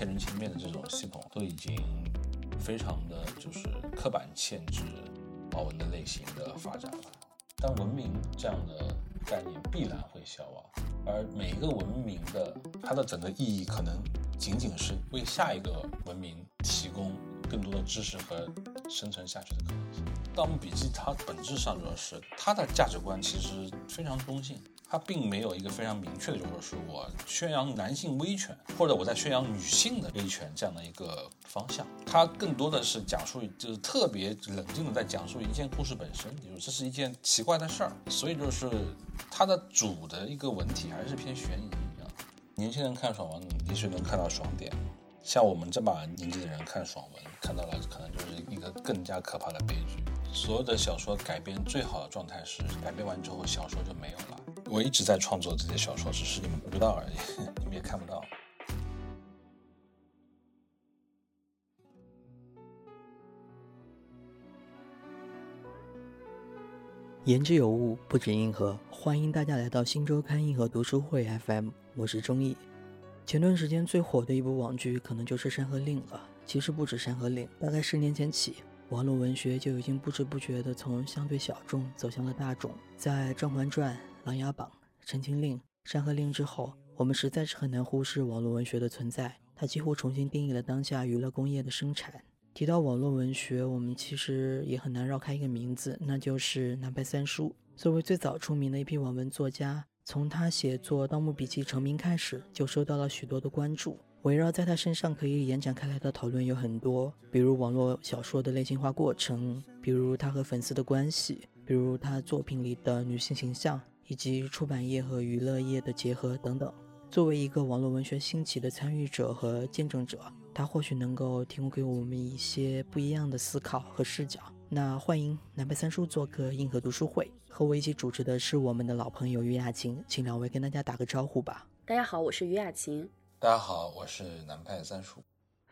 千人千面的这种系统，都已经非常的就是刻板限制网文的类型的发展了。但文明这样的概念必然会消亡，而每一个文明的它的整个意义，可能仅仅是为下一个文明提供更多的知识和生存下去的可能性。《盗墓笔记》它本质上主要是它的价值观其实非常中性。它并没有一个非常明确的，就是说我宣扬男性威权，或者我在宣扬女性的威权这样的一个方向。它更多的是讲述，就是特别冷静的在讲述一件故事本身，就是这是一件奇怪的事儿。所以就是它的主的一个文体还是偏悬疑一样。年轻人看爽文，的确能看到爽点；像我们这把年纪的人看爽文，看到了可能就是一个更加可怕的悲剧。所有的小说改编最好的状态是改编完之后小说就没有了。我一直在创作这些小说，只是你们不知道而已，你们也看不到。言之有物，不止硬核。欢迎大家来到新周刊硬核读书会 FM，我是钟毅。前段时间最火的一部网剧，可能就是《山河令》了。其实不止《山河令》，大概十年前起，网络文学就已经不知不觉地从相对小众走向了大众。在《甄嬛传》。《琅琊榜》《陈情令》《山河令》之后，我们实在是很难忽视网络文学的存在。它几乎重新定义了当下娱乐工业的生产。提到网络文学，我们其实也很难绕开一个名字，那就是南派三叔。作为最早出名的一批网文作家，从他写作《盗墓笔记》成名开始，就受到了许多的关注。围绕在他身上可以延展开来的讨论有很多，比如网络小说的类型化过程，比如他和粉丝的关系，比如他作品里的女性形象。以及出版业和娱乐业的结合等等。作为一个网络文学兴起的参与者和见证者，他或许能够提供给我们一些不一样的思考和视角。那欢迎南派三叔做客硬核读书会，和我一起主持的是我们的老朋友于雅琴，请两位跟大家打个招呼吧。大家好，我是于雅琴。大家好，我是南派三叔。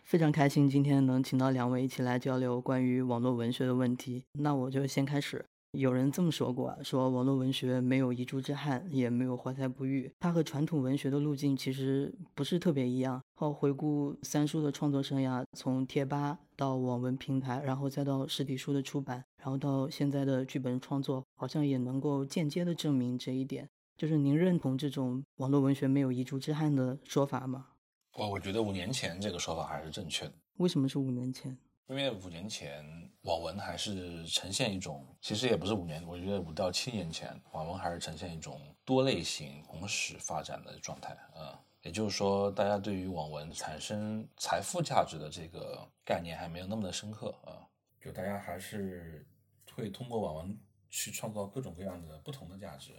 非常开心今天能请到两位一起来交流关于网络文学的问题。那我就先开始。有人这么说过，说网络文学没有遗珠之憾，也没有怀才不遇。它和传统文学的路径其实不是特别一样。后回顾三叔的创作生涯，从贴吧到网文平台，然后再到实体书的出版，然后到现在的剧本创作，好像也能够间接的证明这一点。就是您认同这种网络文学没有遗珠之憾的说法吗？我我觉得五年前这个说法还是正确的。为什么是五年前？因为五年前网文还是呈现一种，其实也不是五年，我觉得五到七年前网文还是呈现一种多类型同时发展的状态啊，也就是说，大家对于网文产生财富价值的这个概念还没有那么的深刻啊，就大家还是会通过网文去创造各种各样的不同的价值，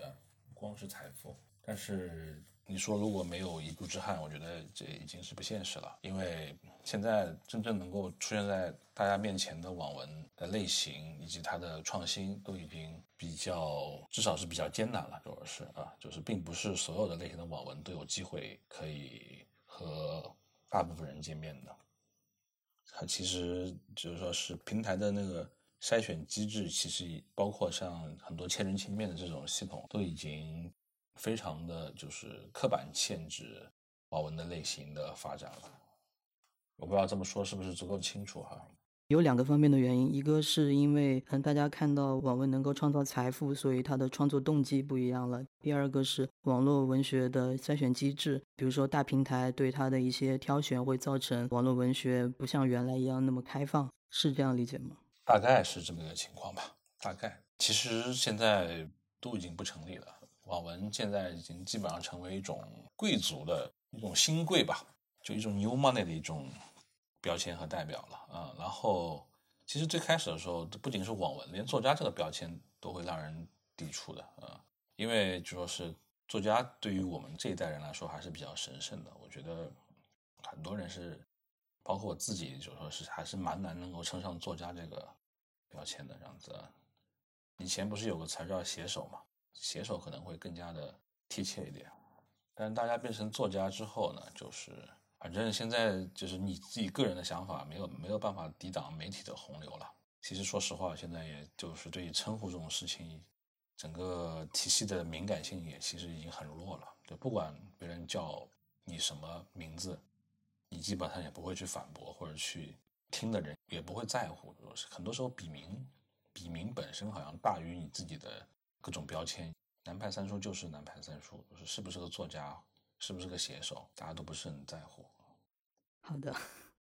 光是财富，但是。你说如果没有一步之憾，我觉得这已经是不现实了。因为现在真正能够出现在大家面前的网文的类型以及它的创新，都已经比较，至少是比较艰难了。主要是啊，就是并不是所有的类型的网文都有机会可以和大部分人见面的。它其实就是说是平台的那个筛选机制，其实包括像很多千人千面的这种系统，都已经。非常的就是刻板限制网文的类型的发展了，我不知道这么说是不是足够清楚哈。有两个方面的原因，一个是因为嗯大家看到网文能够创造财富，所以它的创作动机不一样了；第二个是网络文学的筛选机制，比如说大平台对它的一些挑选，会造成网络文学不像原来一样那么开放，是这样理解吗？大概是这么个情况吧，大概。其实现在都已经不成立了。网文现在已经基本上成为一种贵族的一种新贵吧，就一种 new money 的一种标签和代表了啊。然后，其实最开始的时候，不仅是网文，连作家这个标签都会让人抵触的啊。因为就说是作家对于我们这一代人来说还是比较神圣的。我觉得很多人是，包括我自己，就说是还是蛮难能够称上作家这个标签的这样子。以前不是有个词叫写手嘛？写手可能会更加的贴切一点，但是大家变成作家之后呢，就是反正现在就是你自己个人的想法没有没有办法抵挡媒体的洪流了。其实说实话，现在也就是对于称呼这种事情，整个体系的敏感性也其实已经很弱了。就不管别人叫你什么名字，你基本上也不会去反驳，或者去听的人也不会在乎。很多时候笔名，笔名本身好像大于你自己的各种标签。南派三叔就是南派三叔，就是是不是个作家，是不是个写手，大家都不是很在乎。好的，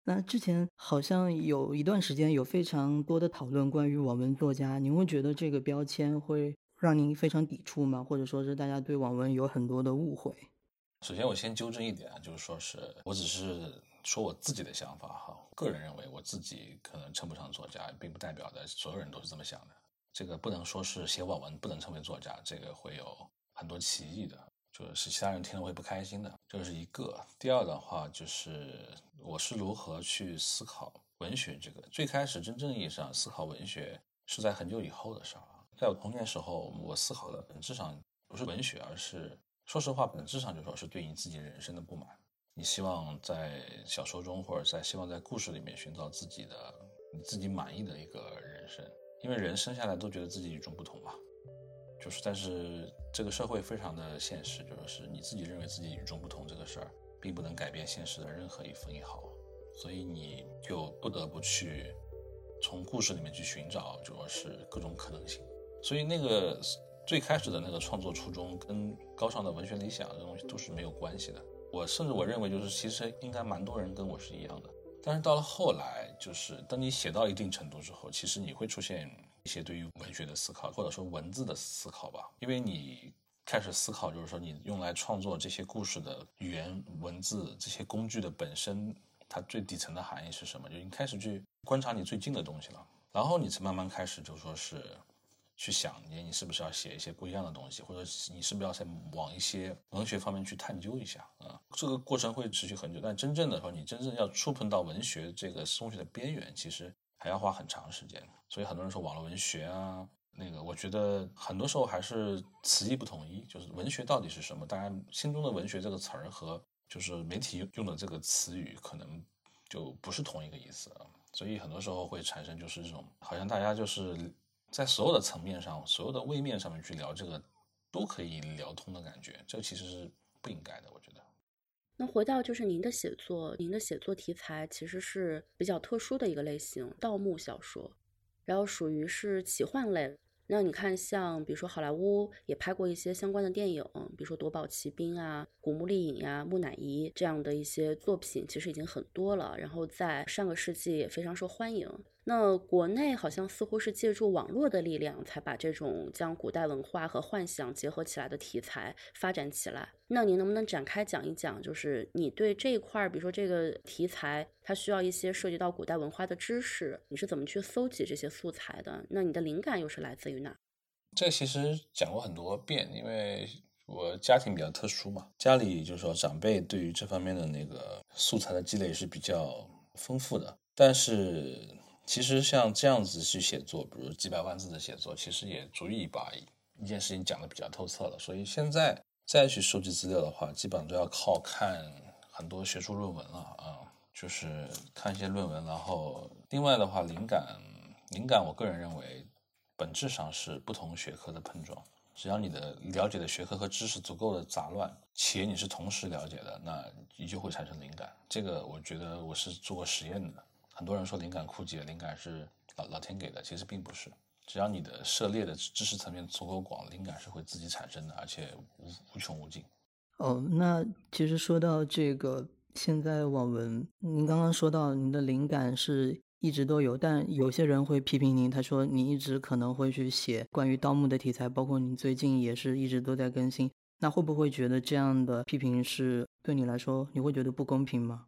那之前好像有一段时间有非常多的讨论关于网文作家，您会觉得这个标签会让您非常抵触吗？或者说是大家对网文有很多的误会？首先，我先纠正一点啊，就是说是我只是说我自己的想法哈，个人认为我自己可能称不上作家，并不代表的所有人都是这么想的。这个不能说是写网文不能称为作家，这个会有很多歧义的，就是其他人听了会不开心的，这是一个。第二的话就是我是如何去思考文学这个，最开始真正意义上思考文学是在很久以后的事儿，在我童年时候，我思考的本质上不是文学，而是。说实话，本质上就说是对你自己人生的不满。你希望在小说中，或者在希望在故事里面寻找自己的你自己满意的一个人生。因为人生下来都觉得自己与众不同嘛，就是，但是这个社会非常的现实，就是你自己认为自己与众不同这个事儿，并不能改变现实的任何一分一毫，所以你就不得不去从故事里面去寻找，就说是各种可能性。所以那个。最开始的那个创作初衷跟高尚的文学理想这东西都是没有关系的。我甚至我认为就是其实应该蛮多人跟我是一样的。但是到了后来，就是当你写到一定程度之后，其实你会出现一些对于文学的思考，或者说文字的思考吧。因为你开始思考，就是说你用来创作这些故事的语言文字这些工具的本身，它最底层的含义是什么？就你开始去观察你最近的东西了，然后你才慢慢开始就说是。去想你，你是不是要写一些不一样的东西，或者你是不是要再往一些文学方面去探究一下啊？这个过程会持续很久，但真正的说，你真正要触碰到文学这个东西的边缘，其实还要花很长时间。所以很多人说网络文学啊，那个我觉得很多时候还是词义不统一，就是文学到底是什么？大家心中的文学这个词儿和就是媒体用的这个词语可能就不是同一个意思啊。所以很多时候会产生就是这种好像大家就是。在所有的层面上，所有的位面上面去聊这个，都可以聊通的感觉，这其实是不应该的，我觉得。那回到就是您的写作，您的写作题材其实是比较特殊的一个类型，盗墓小说，然后属于是奇幻类。那你看，像比如说好莱坞也拍过一些相关的电影，比如说《夺宝奇兵》啊、《古墓丽影》呀、《木乃伊》这样的一些作品，其实已经很多了。然后在上个世纪也非常受欢迎。那国内好像似乎是借助网络的力量，才把这种将古代文化和幻想结合起来的题材发展起来。那您能不能展开讲一讲，就是你对这一块儿，比如说这个题材，它需要一些涉及到古代文化的知识，你是怎么去搜集这些素材的？那你的灵感又是来自于哪？这其实讲过很多遍，因为我家庭比较特殊嘛，家里就是说长辈对于这方面的那个素材的积累是比较丰富的。但是其实像这样子去写作，比如几百万字的写作，其实也足以把一件事情讲得比较透彻了。所以现在。再去收集资料的话，基本上都要靠看很多学术论文了啊，就是看一些论文。然后，另外的话，灵感，灵感，我个人认为，本质上是不同学科的碰撞。只要你的了解的学科和知识足够的杂乱，且你是同时了解的，那你就会产生灵感。这个我觉得我是做过实验的。很多人说灵感枯竭，灵感是老老天给的，其实并不是。只要你的涉猎的知识层面足够广，灵感是会自己产生的，而且无无穷无尽。哦，那其实说到这个，现在网文，您刚刚说到您的灵感是一直都有，但有些人会批评您，他说你一直可能会去写关于盗墓的题材，包括你最近也是一直都在更新，那会不会觉得这样的批评是对你来说，你会觉得不公平吗？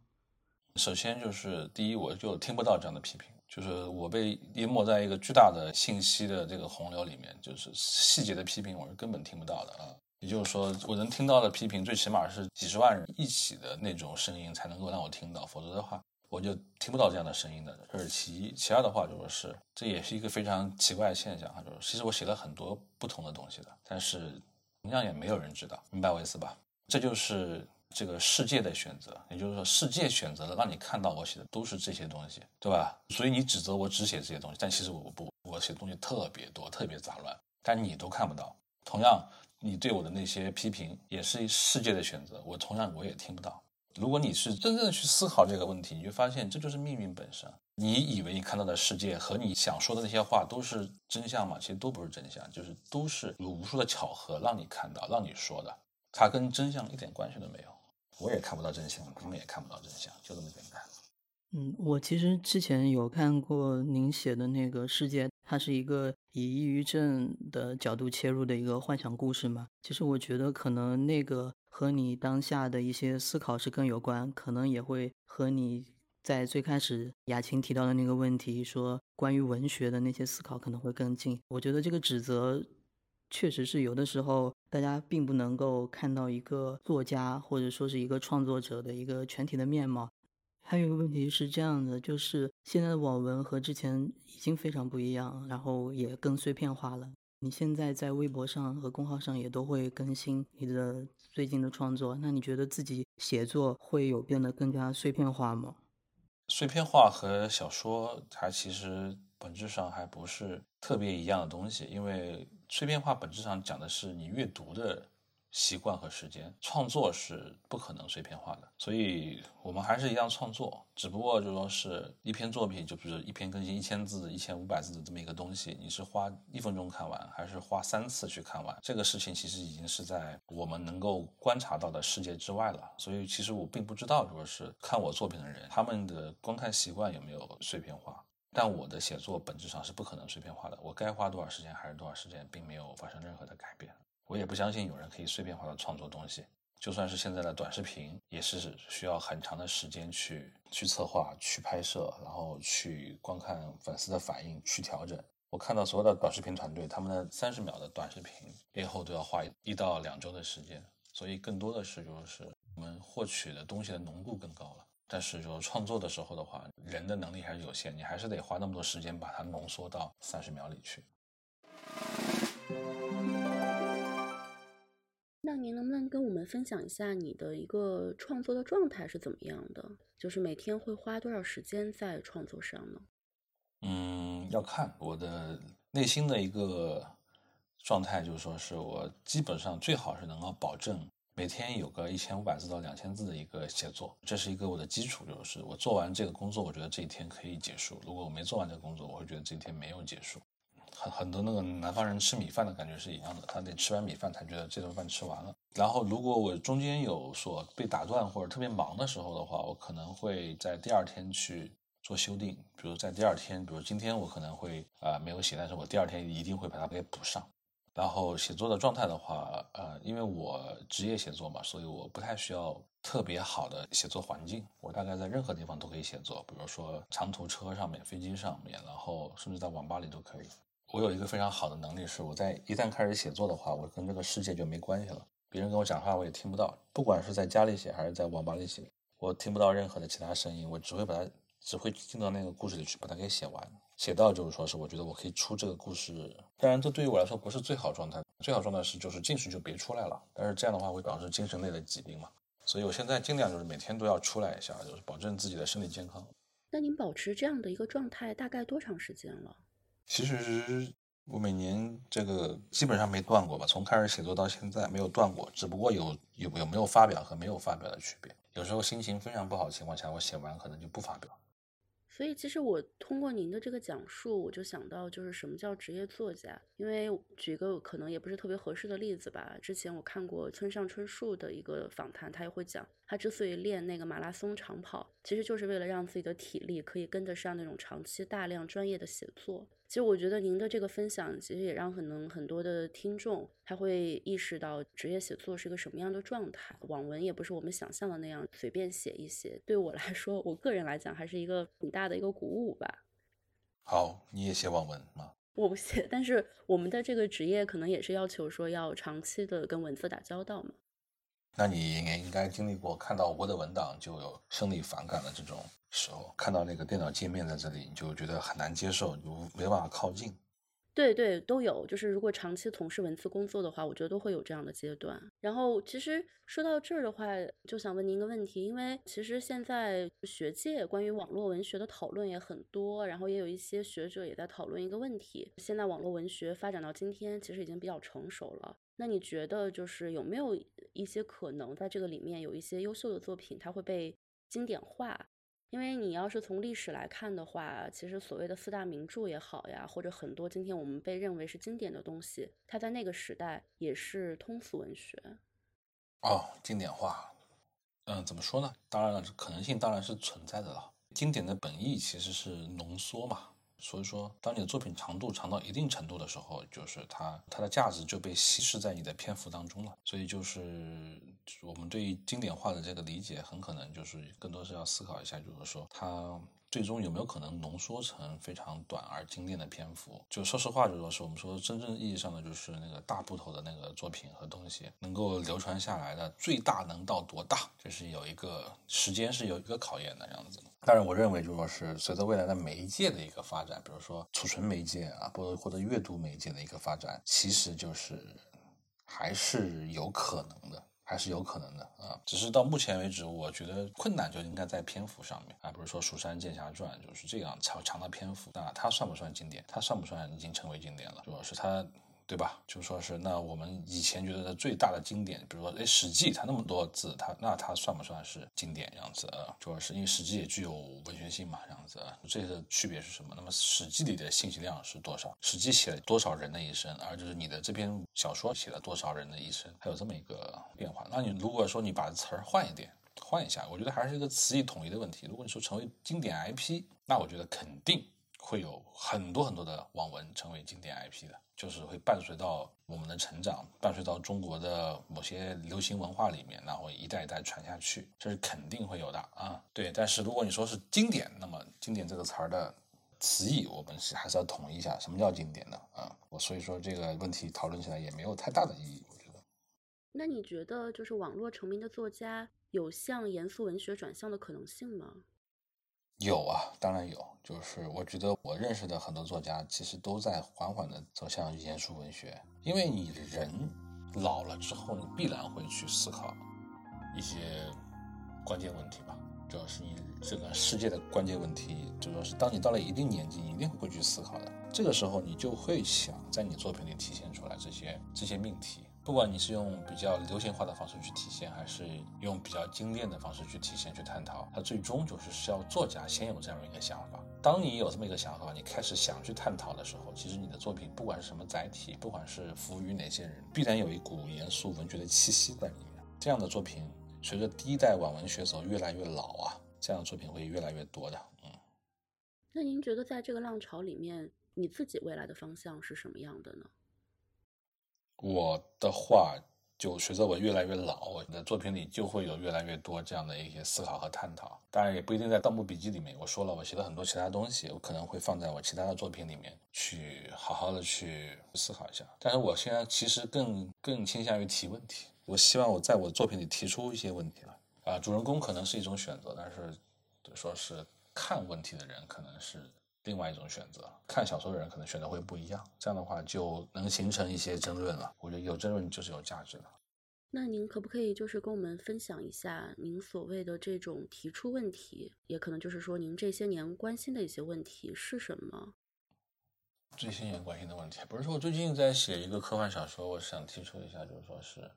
首先就是第一，我就听不到这样的批评。就是我被淹没在一个巨大的信息的这个洪流里面，就是细节的批评我是根本听不到的啊。也就是说，我能听到的批评，最起码是几十万人一起的那种声音才能够让我听到，否则的话，我就听不到这样的声音的。这是其一，其二的话就是这也是一个非常奇怪的现象哈，就是其实我写了很多不同的东西的，但是同样也没有人知道，明白我意思吧？这就是。这个世界的选择，也就是说，世界选择了让你看到我写的都是这些东西，对吧？所以你指责我只写这些东西，但其实我不，我写的东西特别多，特别杂乱，但你都看不到。同样，你对我的那些批评也是世界的选择，我同样我也听不到。如果你是真正的去思考这个问题，你就发现这就是命运本身。你以为你看到的世界和你想说的那些话都是真相吗？其实都不是真相，就是都是有无数的巧合让你看到、让你说的，它跟真相一点关系都没有。我也看不到真相，他们也看不到真相，就这么简单。嗯，我其实之前有看过您写的那个世界，它是一个以抑郁症的角度切入的一个幻想故事嘛。其实我觉得可能那个和你当下的一些思考是更有关，可能也会和你。在最开始，雅琴提到的那个问题，说关于文学的那些思考可能会更近。我觉得这个指责，确实是有的时候大家并不能够看到一个作家或者说是一个创作者的一个全体的面貌。还有一个问题是这样的，就是现在的网文和之前已经非常不一样，然后也更碎片化了。你现在在微博上和公号上也都会更新你的最近的创作，那你觉得自己写作会有变得更加碎片化吗？碎片化和小说，它其实本质上还不是特别一样的东西，因为碎片化本质上讲的是你阅读的。习惯和时间，创作是不可能碎片化的，所以我们还是一样创作，只不过就说是一篇作品，就比如一篇更新一千字、一千五百字的这么一个东西，你是花一分钟看完，还是花三次去看完？这个事情其实已经是在我们能够观察到的世界之外了。所以其实我并不知道，说是看我作品的人，他们的观看习惯有没有碎片化。但我的写作本质上是不可能碎片化的，我该花多少时间还是多少时间，并没有发生任何的改变。我也不相信有人可以碎片化的创作东西，就算是现在的短视频，也是需要很长的时间去去策划、去拍摄，然后去观看粉丝的反应、去调整。我看到所有的短视频团队，他们的三十秒的短视频背后都要花一到两周的时间，所以更多的是就是我们获取的东西的浓度更高了。但是就创作的时候的话，人的能力还是有限，你还是得花那么多时间把它浓缩到三十秒里去。那您能不能跟我们分享一下你的一个创作的状态是怎么样的？就是每天会花多少时间在创作上呢？嗯，要看我的内心的一个状态，就是说是我基本上最好是能够保证每天有个一千五百字到两千字的一个写作，这是一个我的基础。就是我做完这个工作，我觉得这一天可以结束；如果我没做完这个工作，我会觉得这一天没有结束。很很多那个南方人吃米饭的感觉是一样的，他得吃完米饭才觉得这顿饭吃完了。然后如果我中间有所被打断或者特别忙的时候的话，我可能会在第二天去做修订。比如在第二天，比如今天我可能会啊没有写，但是我第二天一定会把它给补上。然后写作的状态的话，呃，因为我职业写作嘛，所以我不太需要特别好的写作环境。我大概在任何地方都可以写作，比如说长途车上面、飞机上面，然后甚至在网吧里都可以。我有一个非常好的能力，是我在一旦开始写作的话，我跟这个世界就没关系了。别人跟我讲话，我也听不到。不管是在家里写还是在网吧里写，我听不到任何的其他声音，我只会把它，只会进到那个故事里去，把它给写完。写到就是说是我觉得我可以出这个故事。当然，这对于我来说不是最好状态。最好状态是就是进去就别出来了。但是这样的话会导致精神类的疾病嘛。所以我现在尽量就是每天都要出来一下，就是保证自己的身体健康。那您保持这样的一个状态大概多长时间了？其实我每年这个基本上没断过吧，从开始写作到现在没有断过，只不过有有有没有发表和没有发表的区别。有时候心情非常不好的情况下，我写完可能就不发表。所以，其实我通过您的这个讲述，我就想到，就是什么叫职业作家。因为举一个可能也不是特别合适的例子吧，之前我看过村上春树的一个访谈，他也会讲，他之所以练那个马拉松长跑，其实就是为了让自己的体力可以跟得上那种长期大量专业的写作。其实我觉得您的这个分享，其实也让可能很多的听众他会意识到职业写作是个什么样的状态。网文也不是我们想象的那样随便写一写。对我来说，我个人来讲，还是一个很大的一个鼓舞吧。好，你也写网文吗？我不写，但是我们的这个职业可能也是要求说要长期的跟文字打交道嘛。那你也应该经历过看到我的文档就有生理反感的这种。时候看到那个电脑界面在这里，你就觉得很难接受，就没办法靠近。对对，都有。就是如果长期从事文字工作的话，我觉得都会有这样的阶段。然后，其实说到这儿的话，就想问您一个问题，因为其实现在学界关于网络文学的讨论也很多，然后也有一些学者也在讨论一个问题：现在网络文学发展到今天，其实已经比较成熟了。那你觉得就是有没有一些可能，在这个里面有一些优秀的作品，它会被经典化？因为你要是从历史来看的话，其实所谓的四大名著也好呀，或者很多今天我们被认为是经典的东西，它在那个时代也是通俗文学。哦，经典化，嗯，怎么说呢？当然了，可能性当然是存在的了。经典的本意其实是浓缩嘛。所以说，当你的作品长度长到一定程度的时候，就是它它的价值就被稀释在你的篇幅当中了。所以就是我们对于经典化的这个理解，很可能就是更多是要思考一下，就是说它。最终有没有可能浓缩成非常短而精炼的篇幅？就说实话，就说是我们说真正意义上的，就是那个大部头的那个作品和东西能够流传下来的最大能到多大？就是有一个时间是有一个考验的样子。当然，我认为就说是随着未来的媒介的一个发展，比如说储存媒介啊，或者或者阅读媒介的一个发展，其实就是还是有可能的。还是有可能的啊，只是到目前为止，我觉得困难就应该在篇幅上面啊，比如说《蜀山剑侠传》就是这样长长的篇幅，那它算不算经典？它算不算已经成为经典了？主要是它。对吧？就说是那我们以前觉得的最大的经典，比如说哎，《史记》它那么多字，它那它算不算是经典样子啊？主要是因为《史记》也具有文学性嘛，这样子，这个区别是什么？那么《史记》里的信息量是多少？《史记》写了多少人的一生，而就是你的这篇小说写了多少人的一生，它有这么一个变化。那你如果说你把词儿换一点，换一下，我觉得还是一个词义统一的问题。如果你说成为经典 IP，那我觉得肯定会有很多很多的网文成为经典 IP 的。就是会伴随到我们的成长，伴随到中国的某些流行文化里面，然后一代一代传下去，这是肯定会有的啊。对，但是如果你说是经典，那么经典这个词儿的词义，我们是还是要统一一下，什么叫经典的啊？我所以说这个问题讨论起来也没有太大的意义，我觉得。那你觉得，就是网络成名的作家有向严肃文学转向的可能性吗？有啊，当然有。就是我觉得我认识的很多作家，其实都在缓缓地走向严肃文学。因为你人老了之后，你必然会去思考一些关键问题吧。主要是你这个世界的关键问题，就说是当你到了一定年纪，你一定会去思考的。这个时候，你就会想在你作品里体现出来这些这些命题。不管你是用比较流行化的方式去体现，还是用比较精炼的方式去体现、去探讨，它最终就是需要作家先有这样一个想法。当你有这么一个想法，你开始想去探讨的时候，其实你的作品不管是什么载体，不管是服务于哪些人，必然有一股严肃文学的气息在里面。这样的作品，随着第一代网文学手越来越老啊，这样的作品会越来越多的。嗯，那您觉得在这个浪潮里面，你自己未来的方向是什么样的呢？我的话，就随着我越来越老，我的作品里就会有越来越多这样的一些思考和探讨。当然，也不一定在《盗墓笔记》里面。我说了，我写了很多其他东西，我可能会放在我其他的作品里面去好好的去思考一下。但是我现在其实更更倾向于提问题。我希望我在我的作品里提出一些问题来啊，主人公可能是一种选择，但是说是看问题的人可能是。另外一种选择，看小说的人可能选择会不一样，这样的话就能形成一些争论了。我觉得有争论就是有价值的。那您可不可以就是跟我们分享一下您所谓的这种提出问题，也可能就是说您这些年关心的一些问题是什么？这些年关心的问题，不是说我最近在写一个科幻小说，我想提出一下，就是说是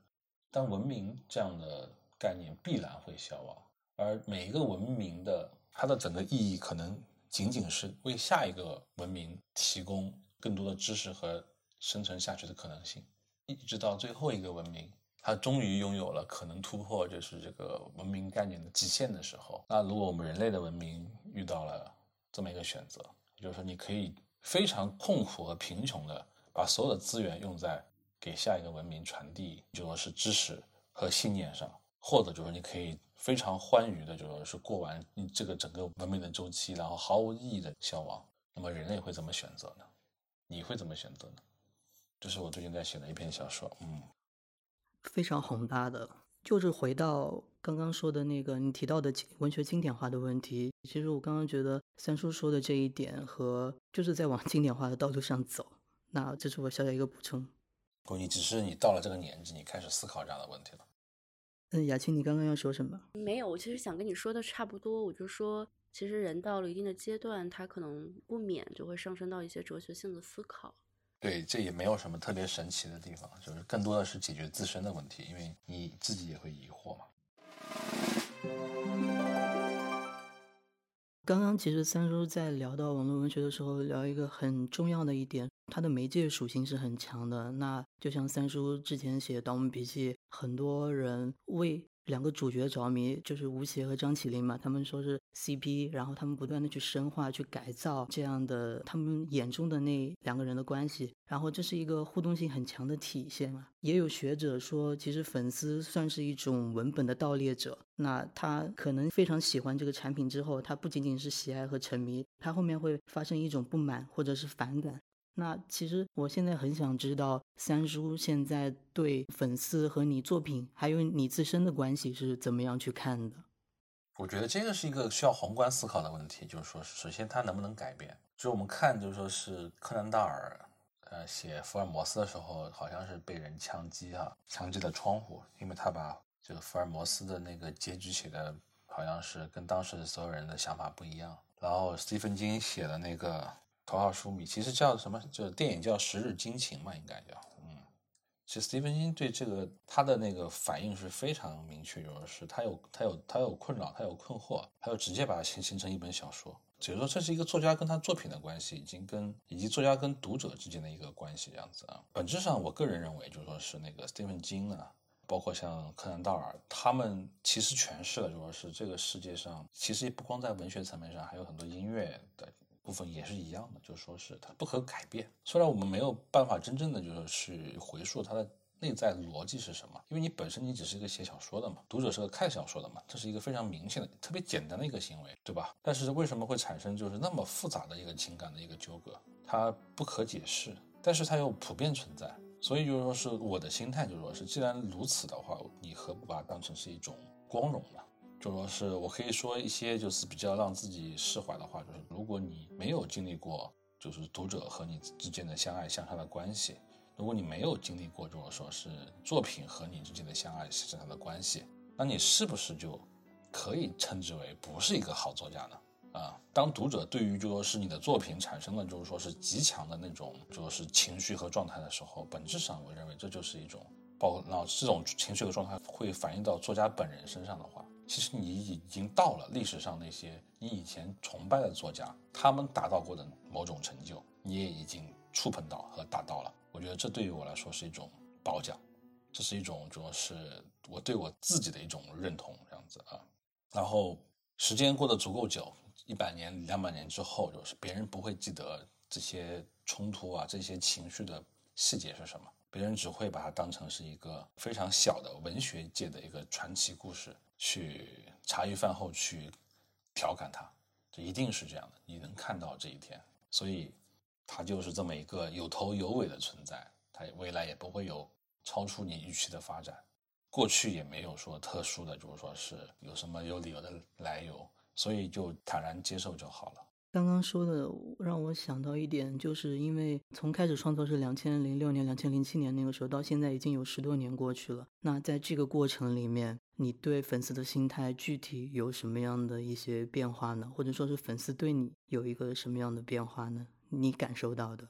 当文明这样的概念必然会消亡，而每一个文明的它的整个意义可能。仅仅是为下一个文明提供更多的知识和生存下去的可能性，一直到最后一个文明，它终于拥有了可能突破就是这个文明概念的极限的时候，那如果我们人类的文明遇到了这么一个选择，也就是说你可以非常痛苦和贫穷的把所有的资源用在给下一个文明传递，就说是知识和信念上，或者就是你可以。非常欢愉的，就说是过完你这个整个文明的周期，然后毫无意义的消亡。那么人类会怎么选择呢？你会怎么选择呢？这是我最近在写的一篇小说，嗯，非常宏大的。就是回到刚刚说的那个你提到的文学经典化的问题，其实我刚刚觉得三叔说的这一点和就是在往经典化的道路上走。那这是我小小一个补充。不，你只是你到了这个年纪，你开始思考这样的问题了。嗯，雅青，你刚刚要说什么？没有，我其实想跟你说的差不多。我就说，其实人到了一定的阶段，他可能不免就会上升到一些哲学性的思考。对，这也没有什么特别神奇的地方，就是更多的是解决自身的问题，因为你自己也会疑惑嘛。刚刚其实三叔在聊到网络文学的时候，聊一个很重要的一点，它的媒介属性是很强的。那就像三叔之前写《盗墓笔记》，很多人为两个主角着迷，就是吴邪和张起灵嘛，他们说是 CP，然后他们不断的去深化、去改造这样的他们眼中的那两个人的关系，然后这是一个互动性很强的体现嘛。也有学者说，其实粉丝算是一种文本的盗猎者，那他可能非常喜欢这个产品之后，他不仅仅是喜爱和沉迷，他后面会发生一种不满或者是反感。那其实我现在很想知道，三叔现在对粉丝和你作品，还有你自身的关系是怎么样去看的？我觉得这个是一个需要宏观思考的问题，就是说，首先他能不能改变？就是我们看，就是说是柯南道尔，呃，写福尔摩斯的时候，好像是被人枪击哈，枪击的窗户，因为他把这个福尔摩斯的那个结局写的，好像是跟当时所有人的想法不一样。然后斯蒂芬金写的那个。头号书迷其实叫什么？就是电影叫《十日惊情》嘛，应该叫。嗯，其实斯蒂芬金对这个他的那个反应是非常明确，就是他有他有他有困扰，他有困惑，他就直接把它形形成一本小说。只是说这是一个作家跟他作品的关系，已经跟以及作家跟读者之间的一个关系这样子啊。本质上，我个人认为，就是说是那个斯蒂芬金啊，包括像柯南道尔，他们其实诠释了，就说是这个世界上其实不光在文学层面上，还有很多音乐的。部分也是一样的，就是说是它不可改变。虽然我们没有办法真正的就是去回溯它的内在逻辑是什么，因为你本身你只是一个写小说的嘛，读者是个看小说的嘛，这是一个非常明显的、特别简单的一个行为，对吧？但是为什么会产生就是那么复杂的一个情感的一个纠葛？它不可解释，但是它又普遍存在。所以就是说是我的心态，就是说是既然如此的话，你何不把它当成是一种光荣呢？就说是我可以说一些就是比较让自己释怀的话，就是如果你没有经历过就是读者和你之间的相爱相杀的关系，如果你没有经历过就是说是作品和你之间的相爱相杀的关系，那你是不是就可以称之为不是一个好作家呢？啊，当读者对于就说是你的作品产生了就是说是极强的那种就是情绪和状态的时候，本质上我认为这就是一种包括那这种情绪和状态会反映到作家本人身上的话。其实你已经到了历史上那些你以前崇拜的作家，他们达到过的某种成就，你也已经触碰到和达到了。我觉得这对于我来说是一种褒奖，这是一种主要是我对我自己的一种认同，这样子啊。然后时间过得足够久，一百年、两百年之后，就是别人不会记得这些冲突啊、这些情绪的细节是什么，别人只会把它当成是一个非常小的文学界的一个传奇故事。去茶余饭后去调侃他，这一定是这样的。你能看到这一天，所以他就是这么一个有头有尾的存在。他未来也不会有超出你预期的发展，过去也没有说特殊的，就是说是有什么有理由的来由，所以就坦然接受就好了。刚刚说的让我想到一点，就是因为从开始创作是两千零六年、两千零七年那个时候，到现在已经有十多年过去了。那在这个过程里面，你对粉丝的心态具体有什么样的一些变化呢？或者说是粉丝对你有一个什么样的变化呢？你感受到的？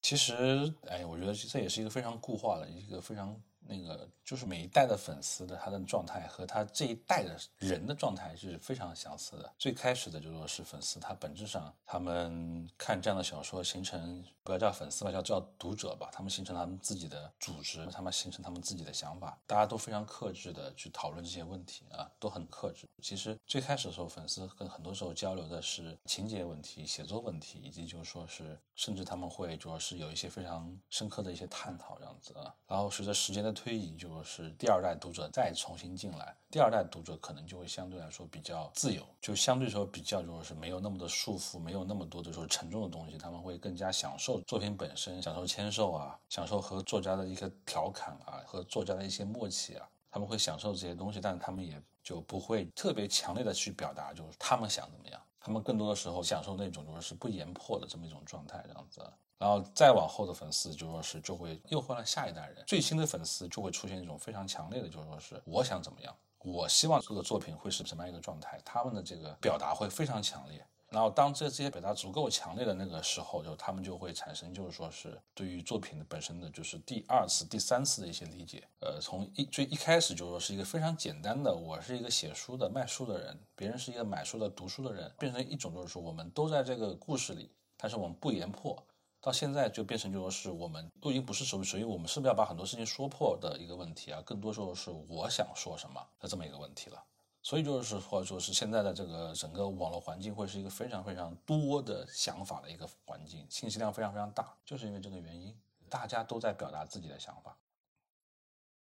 其实，哎，我觉得这也是一个非常固化的一个非常。那个就是每一代的粉丝的他的状态和他这一代的人的状态是非常相似的。最开始的就说是粉丝，他本质上他们看这样的小说，形成不要叫粉丝吧，叫叫读者吧，他们形成他们自己的组织，他们形成他们自己的想法，大家都非常克制的去讨论这些问题啊，都很克制。其实最开始的时候，粉丝跟很多时候交流的是情节问题、写作问题，以及就说是甚至他们会主要是有一些非常深刻的一些探讨这样子啊。然后随着时间的推移，就是第二代读者再重新进来，第二代读者可能就会相对来说比较自由，就相对说比较就是没有那么多束缚，没有那么多的说沉重的东西，他们会更加享受作品本身，享受签售啊，享受和作家的一个调侃啊，和作家的一些默契啊，他们会享受这些东西，但是他们也就不会特别强烈的去表达，就是他们想怎么样，他们更多的时候享受那种就是不言破的这么一种状态，这样子。然后再往后的粉丝就说是就会诱惑了下一代人，最新的粉丝就会出现一种非常强烈的，就是说是我想怎么样，我希望这个作品会是什么样一个状态，他们的这个表达会非常强烈。然后当这这些表达足够强烈的那个时候，就他们就会产生，就是说是对于作品的本身的就是第二次、第三次的一些理解。呃，从一最一开始就说是一个非常简单的，我是一个写书的、卖书的人，别人是一个买书的、读书的人，变成一种就是说我们都在这个故事里，但是我们不言破。到现在就变成就说是我们都已经不是属于属于我们是不是要把很多事情说破的一个问题啊，更多时候是我想说什么的这么一个问题了。所以就是或者说，是现在的这个整个网络环境会是一个非常非常多的想法的一个环境，信息量非常非常大，就是因为这个原因，大家都在表达自己的想法。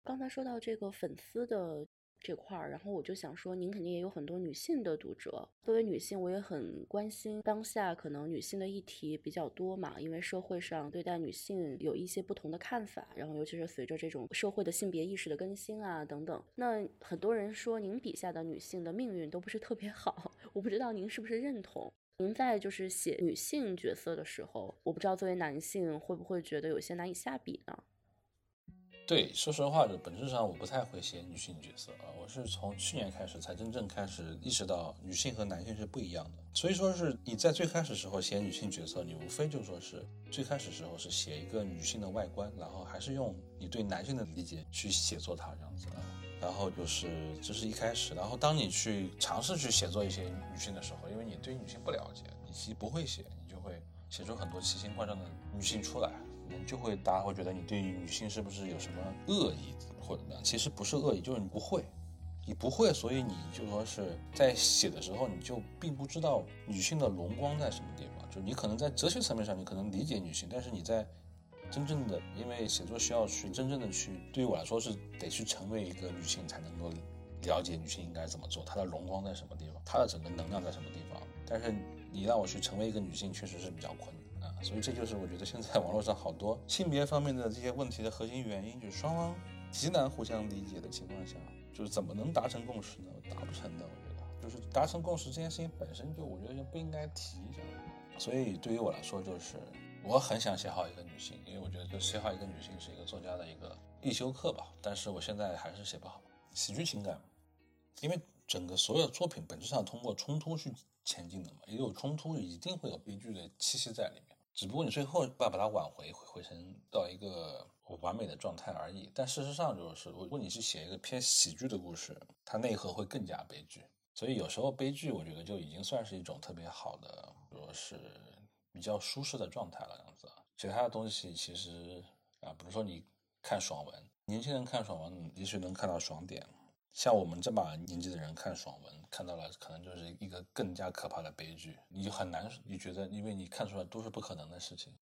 刚才说到这个粉丝的。这块儿，然后我就想说，您肯定也有很多女性的读者。作为女性，我也很关心当下可能女性的议题比较多嘛，因为社会上对待女性有一些不同的看法。然后，尤其是随着这种社会的性别意识的更新啊等等，那很多人说您笔下的女性的命运都不是特别好。我不知道您是不是认同？您在就是写女性角色的时候，我不知道作为男性会不会觉得有些难以下笔呢？对，说实话，就本质上我不太会写女性角色啊。我是从去年开始才真正开始意识到女性和男性是不一样的。所以说是你在最开始时候写女性角色，你无非就说是最开始时候是写一个女性的外观，然后还是用你对男性的理解去写作它这样子。然后就是这是一开始，然后当你去尝试去写作一些女性的时候，因为你对女性不了解，你其实不会写，你就会写出很多奇形怪状的女性出来。就会大家会觉得你对于女性是不是有什么恶意或者怎么样？其实不是恶意，就是你不会，你不会，所以你就说是在写的时候，你就并不知道女性的荣光在什么地方。就你可能在哲学层面上，你可能理解女性，但是你在真正的，因为写作需要去真正的去，对于我来说是得去成为一个女性才能够了解女性应该怎么做，她的荣光在什么地方，她的整个能量在什么地方。但是你让我去成为一个女性，确实是比较困难。所以这就是我觉得现在网络上好多性别方面的这些问题的核心原因，就是双方极难互相理解的情况下，就是怎么能达成共识呢？达不成的，我觉得就是达成共识这件事情本身就我觉得就不应该提。所以对于我来说，就是我很想写好一个女性，因为我觉得就写好一个女性是一个作家的一个必修课吧。但是我现在还是写不好喜剧情感，因为整个所有作品本质上通过冲突去前进的嘛，也有冲突一定会有悲剧的气息在里面。只不过你最后要把它挽回，回成到一个完美的状态而已。但事实上就是，如果你是写一个偏喜剧的故事，它内核会更加悲剧。所以有时候悲剧，我觉得就已经算是一种特别好的，说是比较舒适的状态了。样子，其他的东西其实啊，比如说你看爽文，年轻人看爽文，也许能看到爽点。像我们这把年纪的人看爽文，看到了可能就是一个更加可怕的悲剧，你就很难，你觉得，因为你看出来都是不可能的事情。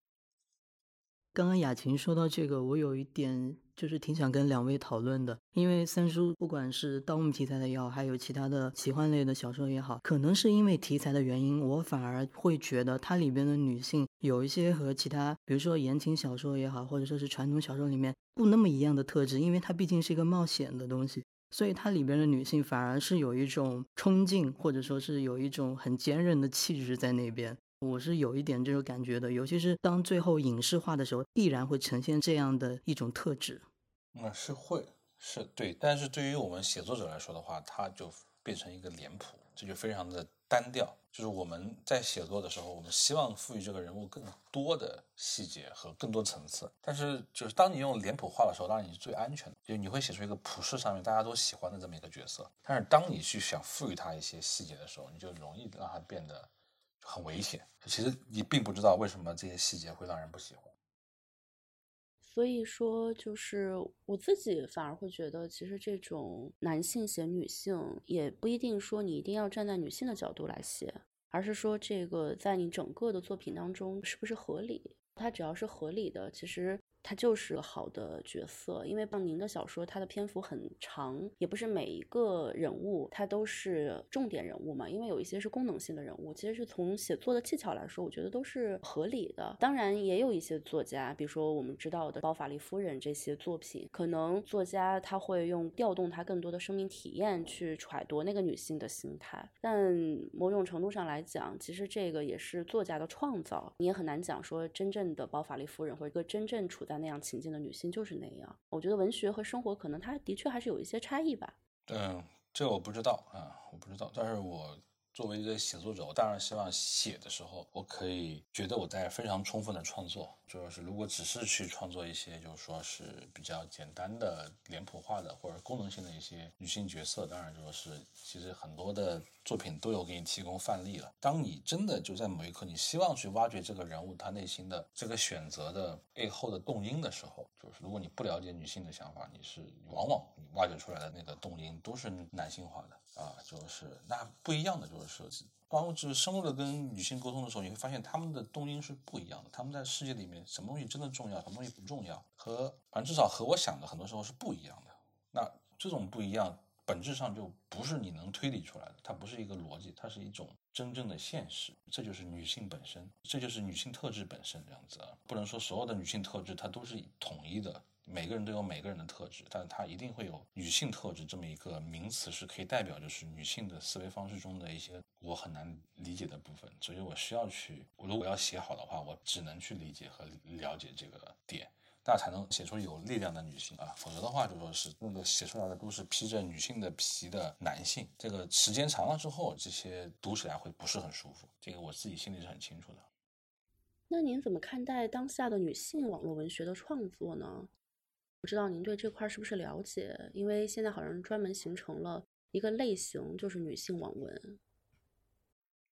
刚刚雅琴说到这个，我有一点就是挺想跟两位讨论的，因为三叔不管是盗墓题材的也好，还有其他的奇幻类的小说也好，可能是因为题材的原因，我反而会觉得它里边的女性有一些和其他，比如说言情小说也好，或者说是传统小说里面不那么一样的特质，因为它毕竟是一个冒险的东西。所以它里边的女性反而是有一种冲劲，或者说是有一种很坚韧的气质在那边。我是有一点这种感觉的，尤其是当最后影视化的时候，必然会呈现这样的一种特质。那是会是对，但是对于我们写作者来说的话，它就变成一个脸谱，这就非常的。单调就是我们在写作的时候，我们希望赋予这个人物更多的细节和更多层次。但是，就是当你用脸谱化的时候，当然你是最安全的，就你会写出一个普世上面大家都喜欢的这么一个角色。但是，当你去想赋予他一些细节的时候，你就容易让他变得很危险。其实你并不知道为什么这些细节会让人不喜欢。所以说，就是我自己反而会觉得，其实这种男性写女性，也不一定说你一定要站在女性的角度来写，而是说这个在你整个的作品当中是不是合理？它只要是合理的，其实。他就是好的角色，因为像您的小说，它的篇幅很长，也不是每一个人物他都是重点人物嘛。因为有一些是功能性的人物，其实是从写作的技巧来说，我觉得都是合理的。当然，也有一些作家，比如说我们知道的《包法利夫人》这些作品，可能作家他会用调动他更多的生命体验去揣度那个女性的心态。但某种程度上来讲，其实这个也是作家的创造，你也很难讲说真正的包法利夫人或者一个真正处在。那样情境的女性就是那样，我觉得文学和生活可能它的确还是有一些差异吧。嗯，这我不知道啊，我不知道。但是我作为一个写作者，我当然希望写的时候，我可以觉得我在非常充分的创作。就是如果只是去创作一些，就是说是比较简单的脸谱化的或者功能性的一些女性角色，当然就是其实很多的作品都有给你提供范例了。当你真的就在某一刻，你希望去挖掘这个人物他内心的这个选择的背后的动因的时候，就是如果你不了解女性的想法，你是往往你挖掘出来的那个动因都是男性化的啊，就是那不一样的就是设计。当就是深入的跟女性沟通的时候，你会发现他们的动因是不一样的。他们在世界里面，什么东西真的重要，什么东西不重要，和反正至少和我想的很多时候是不一样的。那这种不一样，本质上就不是你能推理出来的，它不是一个逻辑，它是一种真正的现实。这就是女性本身，这就是女性特质本身这样子啊。不能说所有的女性特质它都是统一的。每个人都有每个人的特质，但是它一定会有女性特质这么一个名词，是可以代表就是女性的思维方式中的一些我很难理解的部分，所以我需要去，我如果要写好的话，我只能去理解和了解这个点，大家才能写出有力量的女性啊，否则的话就说是那个写出来的都是披着女性的皮的男性，这个时间长了之后，这些读起来会不是很舒服，这个我自己心里是很清楚的。那您怎么看待当下的女性网络文学的创作呢？不知道您对这块是不是了解？因为现在好像专门形成了一个类型，就是女性网文。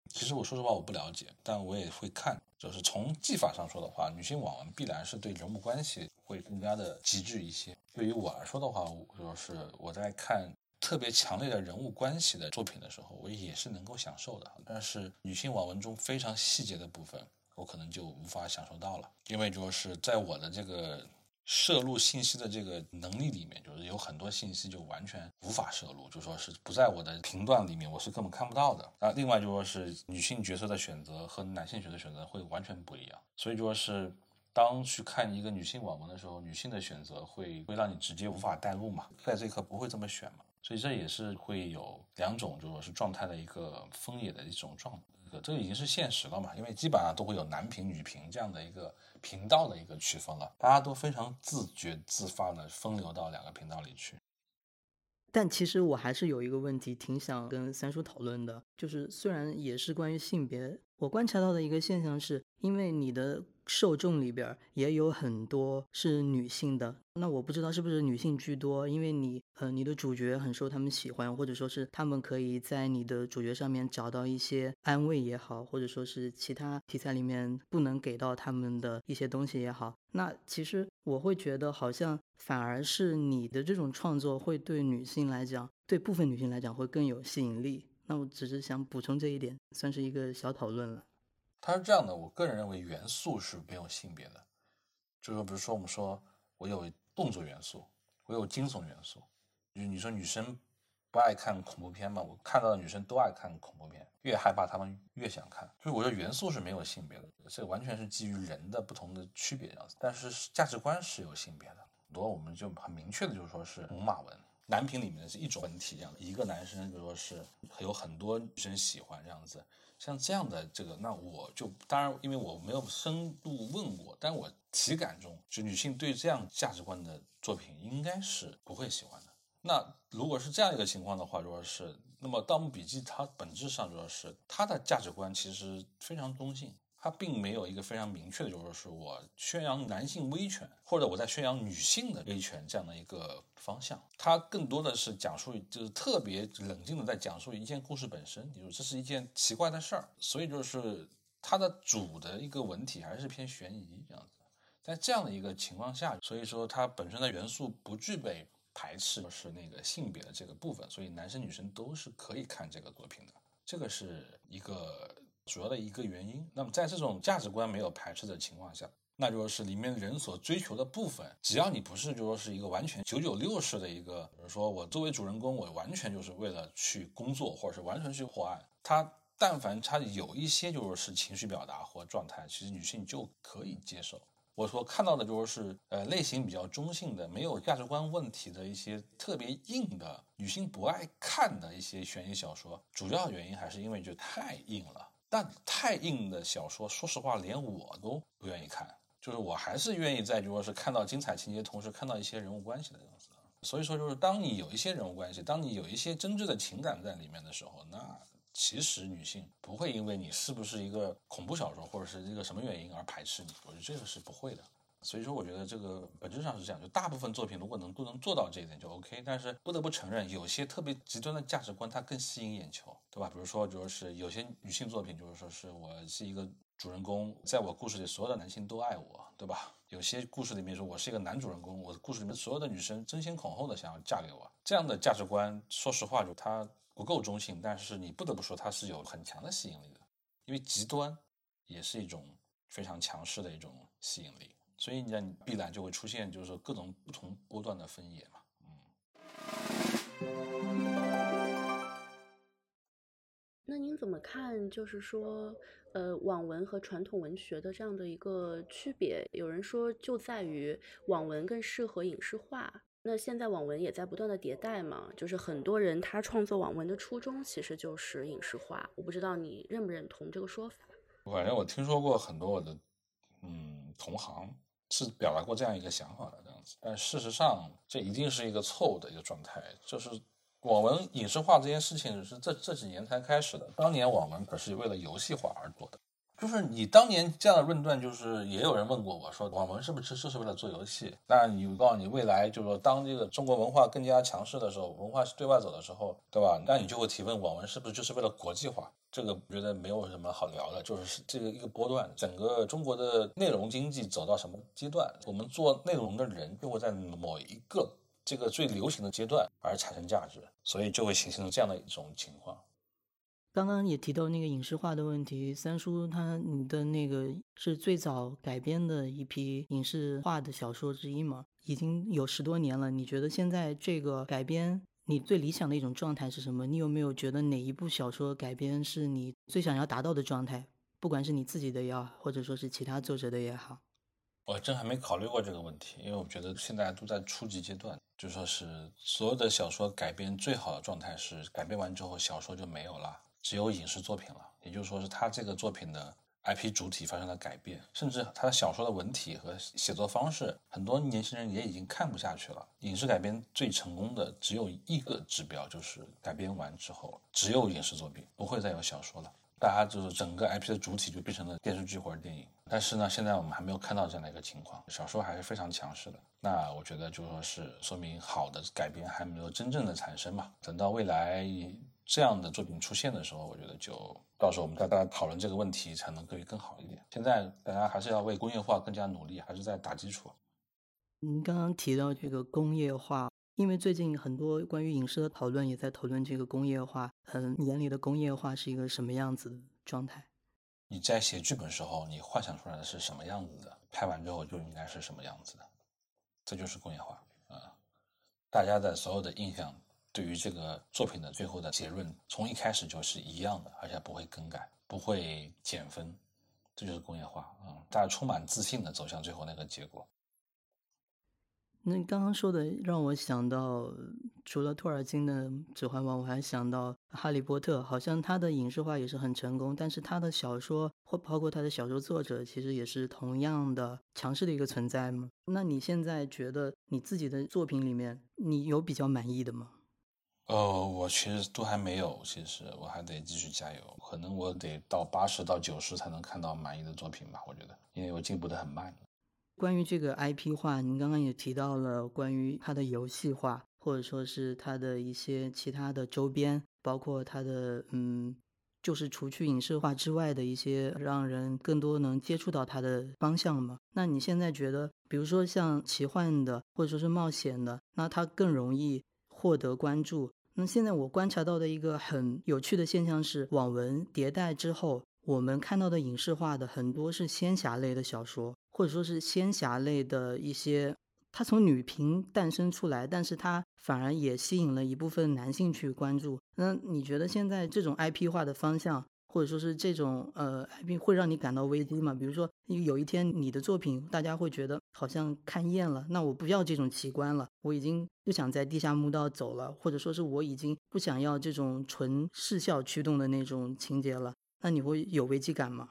其实我说实话我不了解，但我也会看。就是从技法上说的话，女性网文必然是对人物关系会更加的极致一些。对于我来说的话，就是我在看特别强烈的人物关系的作品的时候，我也是能够享受的。但是女性网文中非常细节的部分，我可能就无法享受到了，因为就是在我的这个。摄入信息的这个能力里面，就是有很多信息就完全无法摄入，就说是不在我的频段里面，我是根本看不到的。那，另外就说是女性角色的选择和男性角色选择会完全不一样，所以说是当去看一个女性网文的时候，女性的选择会会让你直接无法带入嘛，在这一刻不会这么选嘛，所以这也是会有两种就说是状态的一个分野的一种状。这个已经是现实了嘛？因为基本上都会有男频、女频这样的一个频道的一个区分了，大家都非常自觉自发的分流到两个频道里去。但其实我还是有一个问题，挺想跟三叔讨论的，就是虽然也是关于性别，我观察到的一个现象是，因为你的。受众里边也有很多是女性的，那我不知道是不是女性居多，因为你呃你的主角很受他们喜欢，或者说是他们可以在你的主角上面找到一些安慰也好，或者说是其他题材里面不能给到他们的一些东西也好，那其实我会觉得好像反而是你的这种创作会对女性来讲，对部分女性来讲会更有吸引力。那我只是想补充这一点，算是一个小讨论了。它是这样的，我个人认为元素是没有性别的，就是说，比如说我们说我有动作元素，我有惊悚元素，就是你说女生不爱看恐怖片嘛？我看到的女生都爱看恐怖片，越害怕她们越想看，就是我觉得元素是没有性别的，这完全是基于人的不同的区别这样子，但是价值观是有性别的，很多我们就很明确的就是说是红马文，男频里面是一种文体这样的，一个男生比如说是有很多女生喜欢这样子。像这样的这个，那我就当然，因为我没有深度问过，但我体感中，就女性对这样价值观的作品应该是不会喜欢的。那如果是这样一个情况的话，如果是，那么《盗墓笔记》它本质上主要是它的价值观其实非常中性。它并没有一个非常明确的，就是说我宣扬男性威权，或者我在宣扬女性的威权这样的一个方向。它更多的是讲述，就是特别冷静的在讲述一件故事本身，就是这是一件奇怪的事儿。所以就是它的主的一个文体还是偏悬疑这样子。在这样的一个情况下，所以说它本身的元素不具备排斥是那个性别的这个部分，所以男生女生都是可以看这个作品的。这个是一个。主要的一个原因，那么在这种价值观没有排斥的情况下，那就是里面人所追求的部分，只要你不是就说是一个完全九九六式的一个，比如说我作为主人公，我完全就是为了去工作，或者是完全去破案，他但凡他有一些就是情绪表达或状态，其实女性就可以接受。我说看到的就是呃类型比较中性的，没有价值观问题的一些特别硬的女性不爱看的一些悬疑小说，主要原因还是因为就太硬了。但太硬的小说，说实话，连我都不愿意看。就是我还是愿意在，就说是看到精彩情节，同时看到一些人物关系的样子。所以说，就是当你有一些人物关系，当你有一些真挚的情感在里面的时候，那其实女性不会因为你是不是一个恐怖小说或者是一个什么原因而排斥你，我觉得这个是不会的。所以说，我觉得这个本质上是这样，就大部分作品如果能都能做到这一点就 OK。但是不得不承认，有些特别极端的价值观它更吸引眼球，对吧？比如说，就是有些女性作品，就是说是我是一个主人公，在我故事里所有的男性都爱我，对吧？有些故事里面说我是一个男主人公，我的故事里面所有的女生争先恐后的想要嫁给我，这样的价值观，说实话，就它不够中性。但是你不得不说，它是有很强的吸引力的，因为极端也是一种非常强势的一种吸引力。所以你你必然就会出现，就是说各种不同波段的分野嘛，嗯。那您怎么看？就是说，呃，网文和传统文学的这样的一个区别？有人说就在于网文更适合影视化。那现在网文也在不断的迭代嘛，就是很多人他创作网文的初衷其实就是影视化。我不知道你认不认同这个说法？反正我听说过很多我的嗯同行。是表达过这样一个想法的这样子，但事实上这一定是一个错误的一个状态。就是网文影视化这件事情是这这几年才开始的，当年网文可是为了游戏化而做的。就是你当年这样的论断，就是也有人问过我说，网文是不是就是为了做游戏？那你告诉你未来就是说，当这个中国文化更加强势的时候，文化是对外走的时候，对吧？那你就会提问，网文是不是就是为了国际化？这个我觉得没有什么好聊的，就是这个一个波段，整个中国的内容经济走到什么阶段，我们做内容的人就会在某一个这个最流行的阶段而产生价值，所以就会形成这样的一种情况。刚刚也提到那个影视化的问题，三叔他你的那个是最早改编的一批影视化的小说之一嘛？已经有十多年了，你觉得现在这个改编？你最理想的一种状态是什么？你有没有觉得哪一部小说改编是你最想要达到的状态？不管是你自己的也好，或者说是其他作者的也好。我真还没考虑过这个问题，因为我觉得现在都在初级阶段，就说是所有的小说改编最好的状态是改编完之后小说就没有了，只有影视作品了。也就是说是他这个作品的。IP 主体发生了改变，甚至他的小说的文体和写作方式，很多年轻人也已经看不下去了。影视改编最成功的只有一个指标，就是改编完之后只有影视作品，不会再有小说了。大家就是整个 IP 的主体就变成了电视剧或者电影。但是呢，现在我们还没有看到这样的一个情况，小说还是非常强势的。那我觉得就说是说明好的改编还没有真正的产生嘛。等到未来。这样的作品出现的时候，我觉得就到时候我们再大家讨论这个问题，才能可以更好一点。现在大家还是要为工业化更加努力，还是在打基础。您刚刚提到这个工业化，因为最近很多关于影视的讨论也在讨论这个工业化。嗯，眼里的工业化是一个什么样子的状态？你在写剧本时候，你幻想出来的是什么样子的？拍完之后就应该是什么样子的？这就是工业化啊！大家的所有的印象。对于这个作品的最后的结论，从一开始就是一样的，而且不会更改，不会减分，这就是工业化啊！大家充满自信的走向最后那个结果。那刚刚说的让我想到，除了托尔金的《指环王》，我还想到《哈利波特》，好像他的影视化也是很成功，但是他的小说或包括他的小说作者，其实也是同样的强势的一个存在吗？那你现在觉得你自己的作品里面，你有比较满意的吗？呃，我其实都还没有，其实我还得继续加油，可能我得到八十到九十才能看到满意的作品吧，我觉得，因为我进步的很慢。关于这个 IP 化，您刚刚也提到了关于它的游戏化，或者说是它的一些其他的周边，包括它的嗯，就是除去影视化之外的一些让人更多能接触到它的方向嘛？那你现在觉得，比如说像奇幻的，或者说是冒险的，那它更容易？获得关注。那现在我观察到的一个很有趣的现象是，网文迭代之后，我们看到的影视化的很多是仙侠类的小说，或者说是仙侠类的一些，它从女频诞生出来，但是它反而也吸引了一部分男性去关注。那你觉得现在这种 IP 化的方向？或者说是这种呃，IP 会让你感到危机吗？比如说，有一天你的作品大家会觉得好像看厌了，那我不要这种奇观了，我已经不想在地下墓道走了，或者说是我已经不想要这种纯视效驱动的那种情节了，那你会有危机感吗？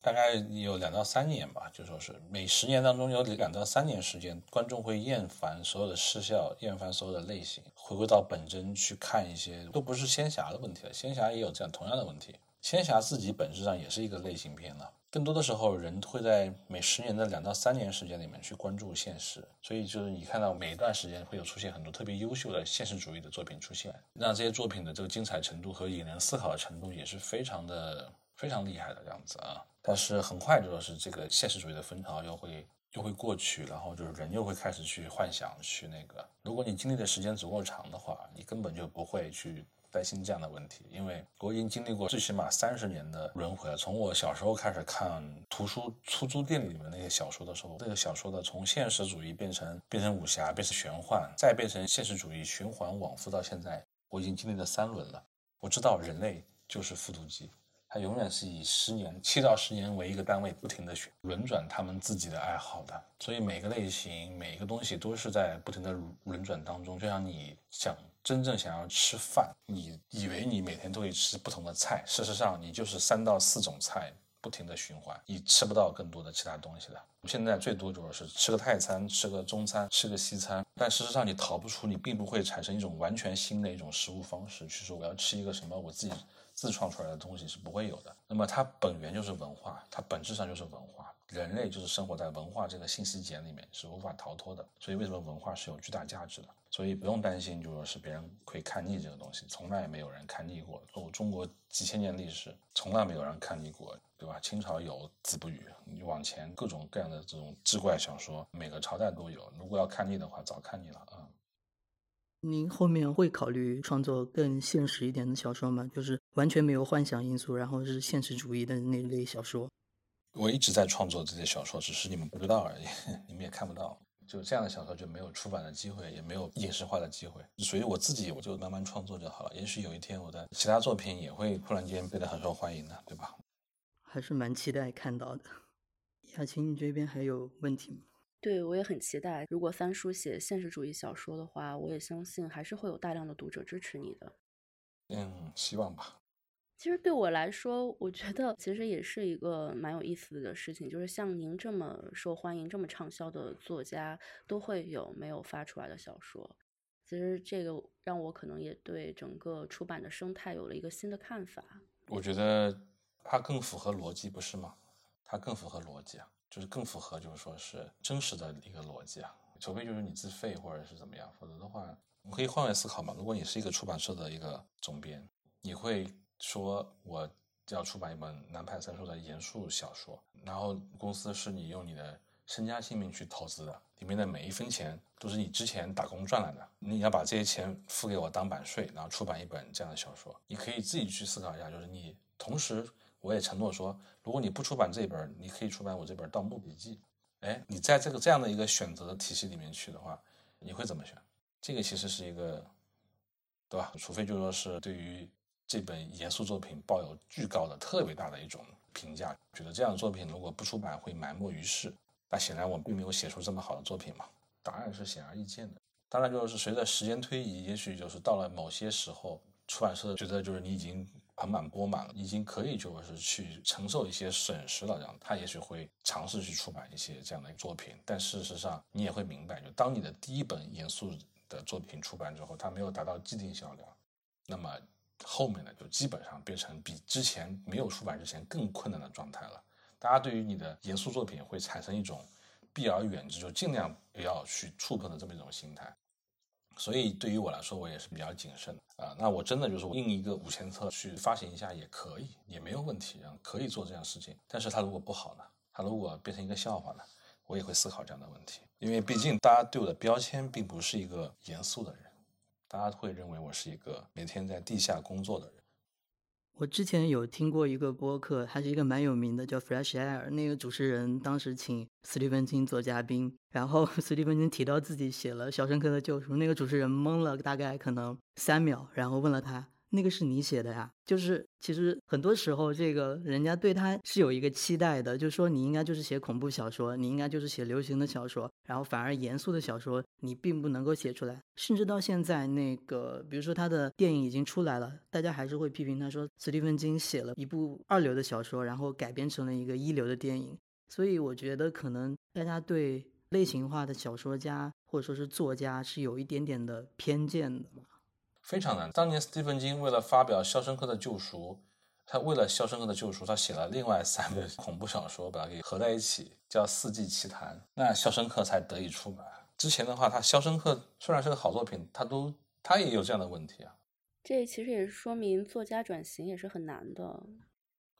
大概有两到三年吧，就说是每十年当中有两到三年时间，观众会厌烦所有的视效，厌烦所有的类型，回归到本真去看一些，都不是仙侠的问题了。仙侠也有这样同样的问题，仙侠自己本质上也是一个类型片了。更多的时候，人会在每十年的两到三年时间里面去关注现实，所以就是你看到每一段时间会有出现很多特别优秀的现实主义的作品出现，让这些作品的这个精彩程度和引人思考的程度也是非常的非常厉害的这样子啊。但是很快就是这个现实主义的风潮又会又会过去，然后就是人又会开始去幻想去那个。如果你经历的时间足够长的话，你根本就不会去。担心这样的问题，因为我已经经历过最起码三十年的轮回了。从我小时候开始看图书出租店里面那些小说的时候，这个小说的从现实主义变成变成武侠，变成玄幻，再变成现实主义，循环往复到现在，我已经经历了三轮了。我知道人类就是复读机，它永远是以十年、七到十年为一个单位，不停的旋轮转他们自己的爱好的。所以每个类型、每一个东西都是在不停的轮转当中，就像你想。真正想要吃饭，你以为你每天都会吃不同的菜，事实上你就是三到四种菜不停的循环，你吃不到更多的其他东西的。现在最多就是吃个泰餐，吃个中餐，吃个西餐，但事实上你逃不出，你并不会产生一种完全新的一种食物方式，去说我要吃一个什么我自己自创出来的东西是不会有的。那么它本源就是文化，它本质上就是文化。人类就是生活在文化这个信息茧里面，是无法逃脱的。所以为什么文化是有巨大价值的？所以不用担心，就说是别人会看腻这个东西，从来也没有人看腻过。我中国几千年历史，从来没有人看腻过，对吧？清朝有《子不语》，你往前各种各样的这种志怪小说，每个朝代都有。如果要看腻的话，早看腻了啊。您后面会考虑创作更现实一点的小说吗？就是完全没有幻想因素，然后是现实主义的那类小说。我一直在创作这些小说，只是你们不知道而已，你们也看不到。就这样的小说就没有出版的机会，也没有影视化的机会。所以我自己我就慢慢创作就好了。也许有一天我的其他作品也会突然间变得很受欢迎的，对吧？还是蛮期待看到的。雅琴，你这边还有问题吗？对我也很期待。如果三叔写现实主义小说的话，我也相信还是会有大量的读者支持你的。嗯，希望吧。其实对我来说，我觉得其实也是一个蛮有意思的事情，就是像您这么受欢迎、这么畅销的作家，都会有没有发出来的小说。其实这个让我可能也对整个出版的生态有了一个新的看法。我觉得它更符合逻辑，不是吗？它更符合逻辑啊，就是更符合，就是说是真实的一个逻辑啊。除非就是你自费或者是怎么样，否则的话，我们可以换位思考嘛。如果你是一个出版社的一个总编，你会。说我要出版一本南派三叔的严肃小说，然后公司是你用你的身家性命去投资的，里面的每一分钱都是你之前打工赚来的，你要把这些钱付给我当版税，然后出版一本这样的小说，你可以自己去思考一下，就是你同时我也承诺说，如果你不出版这本，你可以出版我这本《盗墓笔记》。哎，你在这个这样的一个选择体系里面去的话，你会怎么选？这个其实是一个，对吧？除非就说是对于。这本严肃作品抱有巨高的、特别大的一种评价，觉得这样的作品如果不出版会埋没于世。那显然我并没有写出这么好的作品嘛？答案是显而易见的。当然，就是随着时间推移，也许就是到了某些时候，出版社觉得就是你已经盆满钵满了，已经可以就是去承受一些损失了，这样他也许会尝试去出版一些这样的作品。但事实上，你也会明白，就当你的第一本严肃的作品出版之后，它没有达到既定销量，那么。后面呢，就基本上变成比之前没有出版之前更困难的状态了。大家对于你的严肃作品会产生一种避而远之，就尽量不要去触碰的这么一种心态。所以对于我来说，我也是比较谨慎的啊。那我真的就是印一个五千册去发行一下也可以，也没有问题，可以做这样事情。但是它如果不好呢？它如果变成一个笑话呢？我也会思考这样的问题，因为毕竟大家对我的标签并不是一个严肃的人。大家会认为我是一个每天在地下工作的人。我之前有听过一个播客，它是一个蛮有名的，叫 Fresh Air。那个主持人当时请斯蒂芬金做嘉宾，然后斯蒂芬金提到自己写了《肖申克的救赎》，那个主持人懵了大概可能三秒，然后问了他：“那个是你写的呀。就是其实很多时候，这个人家对他是有一个期待的，就说你应该就是写恐怖小说，你应该就是写流行的小说，然后反而严肃的小说你并不能够写出来。甚至到现在，那个比如说他的电影已经出来了，大家还是会批评他说，斯蒂芬金写了一部二流的小说，然后改编成了一个一流的电影。所以我觉得可能大家对类型化的小说家或者说是作家是有一点点的偏见的。非常难。当年斯蒂芬金为了发表《肖申克的救赎》，他为了《肖申克的救赎》，他写了另外三个恐怖小说，把它给合在一起，叫《四季奇谭》，那《肖申克》才得以出版。之前的话，他《肖申克》虽然是个好作品，他都他也有这样的问题啊。这其实也是说明作家转型也是很难的。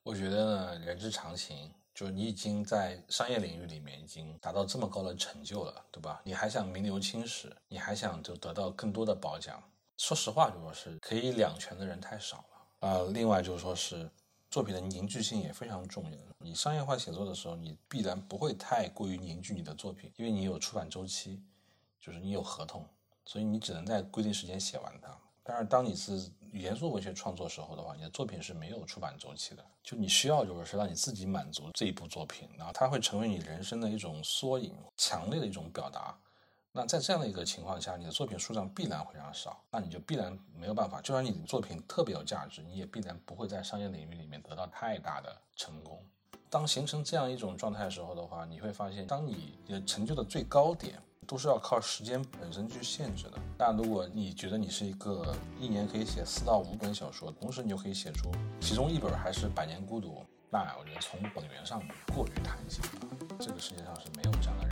我觉得呢，人之常情，就是你已经在商业领域里面已经达到这么高的成就了，对吧？你还想名留青史，你还想就得到更多的褒奖。说实话，就说是可以两全的人太少了啊。另外就是说是作品的凝聚性也非常重要。你商业化写作的时候，你必然不会太过于凝聚你的作品，因为你有出版周期，就是你有合同，所以你只能在规定时间写完它。但是当你是严肃文学创作时候的话，你的作品是没有出版周期的，就你需要就是说让你自己满足这一部作品，然后它会成为你人生的一种缩影，强烈的一种表达。那在这样的一个情况下，你的作品数量必然非常少，那你就必然没有办法。就算你的作品特别有价值，你也必然不会在商业领域里面得到太大的成功。当形成这样一种状态的时候的话，你会发现，当你的成就的最高点都是要靠时间本身去限制的。那如果你觉得你是一个一年可以写四到五本小说，同时你又可以写出其中一本还是《百年孤独》，那我觉得从本源上过于贪心了。这个世界上是没有这样的。